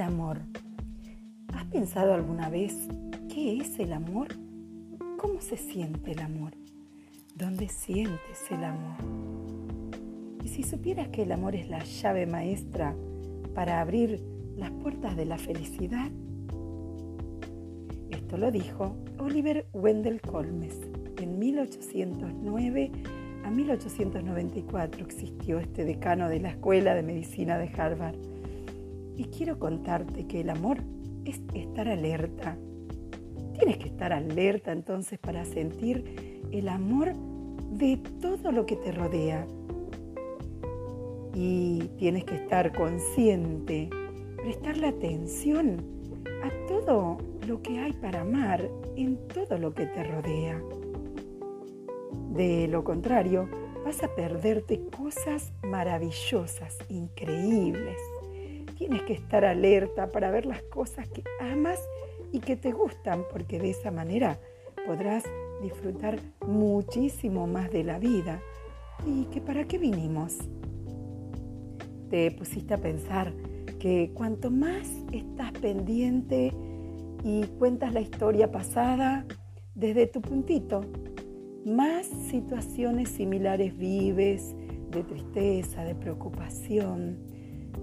el amor? ¿Has pensado alguna vez qué es el amor? ¿Cómo se siente el amor? ¿Dónde sientes el amor? Y si supieras que el amor es la llave maestra para abrir las puertas de la felicidad, esto lo dijo Oliver Wendell Holmes. En 1809 a 1894 existió este decano de la Escuela de Medicina de Harvard. Y quiero contarte que el amor es estar alerta. Tienes que estar alerta entonces para sentir el amor de todo lo que te rodea. Y tienes que estar consciente, prestarle atención a todo lo que hay para amar en todo lo que te rodea. De lo contrario, vas a perderte cosas maravillosas, increíbles. Tienes que estar alerta para ver las cosas que amas y que te gustan, porque de esa manera podrás disfrutar muchísimo más de la vida. ¿Y que para qué vinimos? Te pusiste a pensar que cuanto más estás pendiente y cuentas la historia pasada desde tu puntito, más situaciones similares vives de tristeza, de preocupación,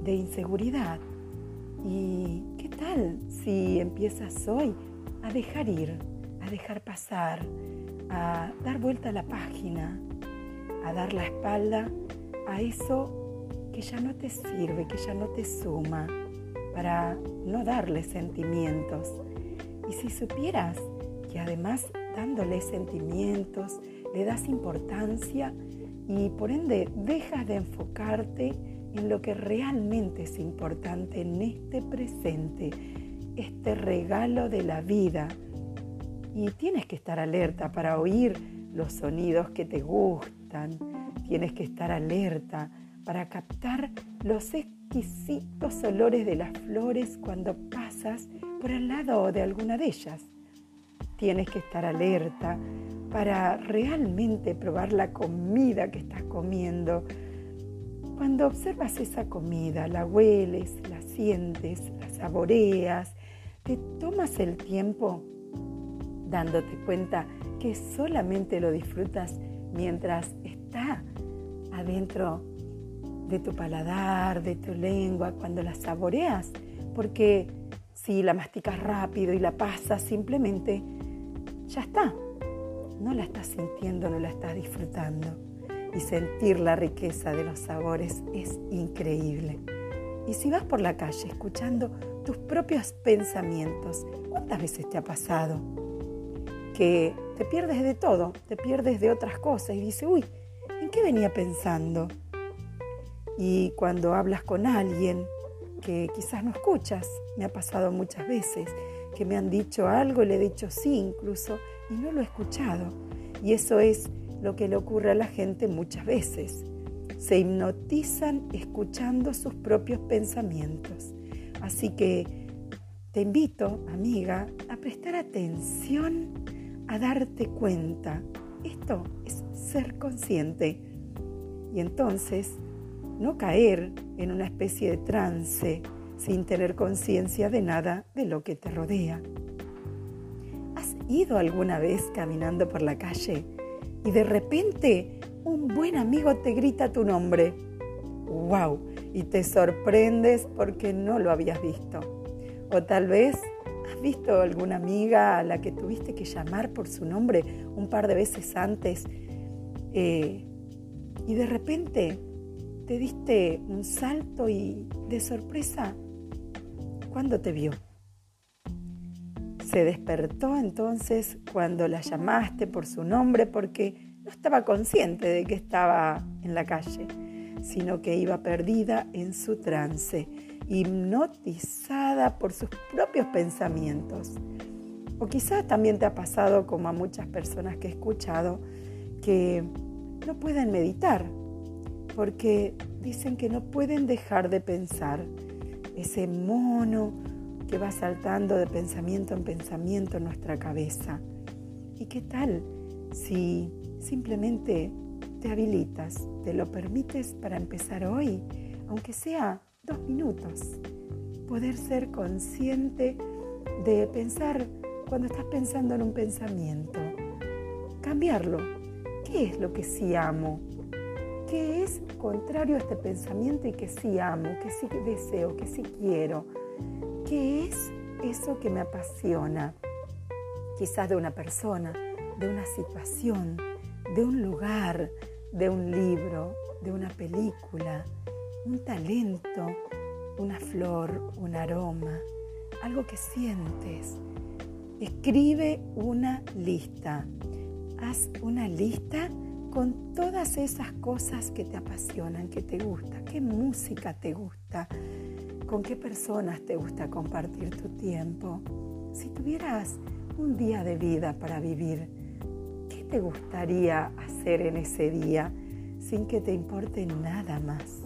de inseguridad. ¿Y qué tal si empiezas hoy a dejar ir, a dejar pasar, a dar vuelta a la página, a dar la espalda a eso que ya no te sirve, que ya no te suma, para no darle sentimientos? Y si supieras que además dándole sentimientos, le das importancia y por ende dejas de enfocarte en lo que realmente es importante en este presente, este regalo de la vida. Y tienes que estar alerta para oír los sonidos que te gustan, tienes que estar alerta para captar los exquisitos olores de las flores cuando pasas por al lado de alguna de ellas. Tienes que estar alerta para realmente probar la comida que estás comiendo. Cuando observas esa comida, la hueles, la sientes, la saboreas, te tomas el tiempo dándote cuenta que solamente lo disfrutas mientras está adentro de tu paladar, de tu lengua, cuando la saboreas, porque si la masticas rápido y la pasas simplemente ya está. No la estás sintiendo, no la estás disfrutando. Y sentir la riqueza de los sabores es increíble. Y si vas por la calle escuchando tus propios pensamientos, ¿cuántas veces te ha pasado? Que te pierdes de todo, te pierdes de otras cosas y dices, uy, ¿en qué venía pensando? Y cuando hablas con alguien que quizás no escuchas, me ha pasado muchas veces, que me han dicho algo y le he dicho sí incluso y no lo he escuchado. Y eso es lo que le ocurre a la gente muchas veces. Se hipnotizan escuchando sus propios pensamientos. Así que te invito, amiga, a prestar atención, a darte cuenta. Esto es ser consciente. Y entonces no caer en una especie de trance sin tener conciencia de nada de lo que te rodea. ¿Has ido alguna vez caminando por la calle y de repente un buen amigo te grita tu nombre? ¡Wow! Y te sorprendes porque no lo habías visto. O tal vez has visto alguna amiga a la que tuviste que llamar por su nombre un par de veces antes eh, y de repente te diste un salto y de sorpresa ¿Cuándo te vio? Se despertó entonces cuando la llamaste por su nombre porque no estaba consciente de que estaba en la calle, sino que iba perdida en su trance, hipnotizada por sus propios pensamientos. O quizás también te ha pasado, como a muchas personas que he escuchado, que no pueden meditar porque dicen que no pueden dejar de pensar ese mono que va saltando de pensamiento en pensamiento en nuestra cabeza. ¿Y qué tal si simplemente te habilitas, te lo permites para empezar hoy, aunque sea dos minutos? poder ser consciente de pensar cuando estás pensando en un pensamiento, cambiarlo. ¿Qué es lo que sí amo? ¿Qué es contrario a este pensamiento y que sí amo, que sí deseo, que sí quiero? ¿Qué es eso que me apasiona? Quizás de una persona, de una situación, de un lugar, de un libro, de una película, un talento, una flor, un aroma, algo que sientes. Escribe una lista. Haz una lista con todas esas cosas que te apasionan, que te gusta, qué música te gusta, con qué personas te gusta compartir tu tiempo. Si tuvieras un día de vida para vivir, ¿qué te gustaría hacer en ese día sin que te importe nada más?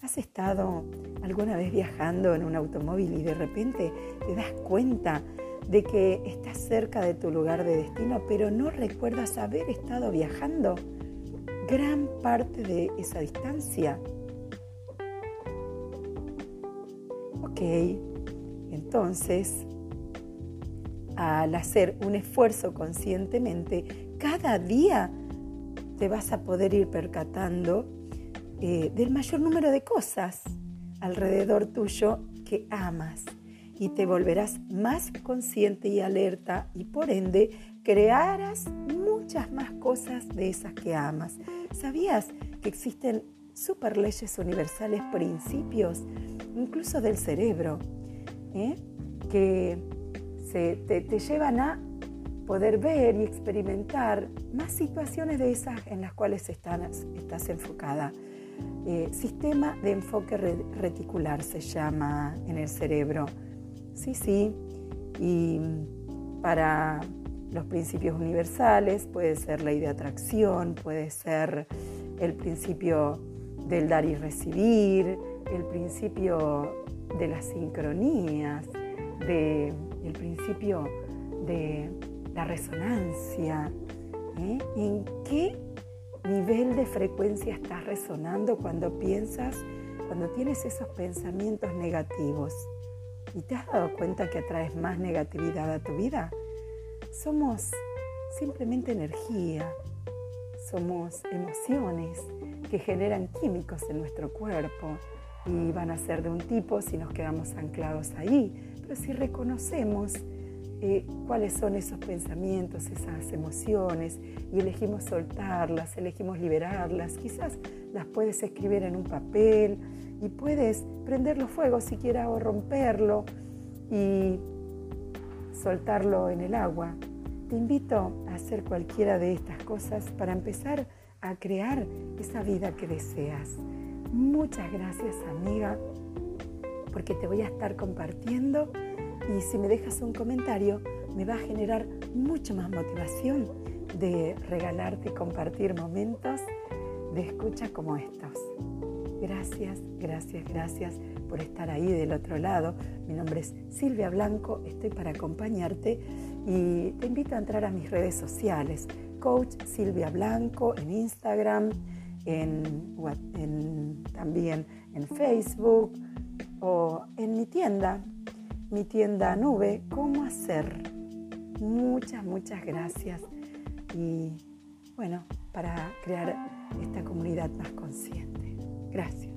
¿Has estado alguna vez viajando en un automóvil y de repente te das cuenta de que estás cerca de tu lugar de destino, pero no recuerdas haber estado viajando gran parte de esa distancia? Ok, entonces, al hacer un esfuerzo conscientemente, cada día te vas a poder ir percatando eh, del mayor número de cosas alrededor tuyo que amas y te volverás más consciente y alerta y por ende crearás muchas más cosas de esas que amas. ¿Sabías que existen super leyes universales, principios, incluso del cerebro, eh? que te, llevan a poder ver y experimentar más situaciones de esas en las cuales estás enfocada? Eh, sistema de enfoque reticular se llama en el cerebro. Sí, sí. Y para los principios universales puede ser ley de atracción, puede ser el principio del dar y recibir, el principio de las sincronías, el principio de la resonancia. ¿eh? ¿En qué nivel de frecuencia estás resonando cuando piensas, cuando tienes esos pensamientos negativos. ¿Y te has dado cuenta que atraes más negatividad a tu vida? Somos simplemente energía, somos emociones que generan químicos en nuestro cuerpo y van a ser de un tipo si nos quedamos anclados ahí. Pero si reconocemos eh, cuáles son esos pensamientos, esas emociones y elegimos soltarlas, elegimos liberarlas. Quizás las puedes escribir en un papel y puedes prenderlo fuego si quieres o romperlo y soltarlo en el agua. Te invito a hacer cualquiera de estas cosas para empezar a crear esa vida que deseas. Muchas gracias amiga porque te voy a estar compartiendo y si me dejas un comentario me va a generar mucho más motivación de regalarte y compartir momentos de escucha como estos. Gracias, gracias, gracias por estar ahí del otro lado. Mi nombre es Silvia Blanco, estoy para acompañarte y te invito a entrar a mis redes sociales, Coach Silvia Blanco en Instagram, también en Facebook o en mi tienda mi tienda nube, cómo hacer. Muchas, muchas gracias. Y bueno, para crear esta comunidad más consciente. Gracias.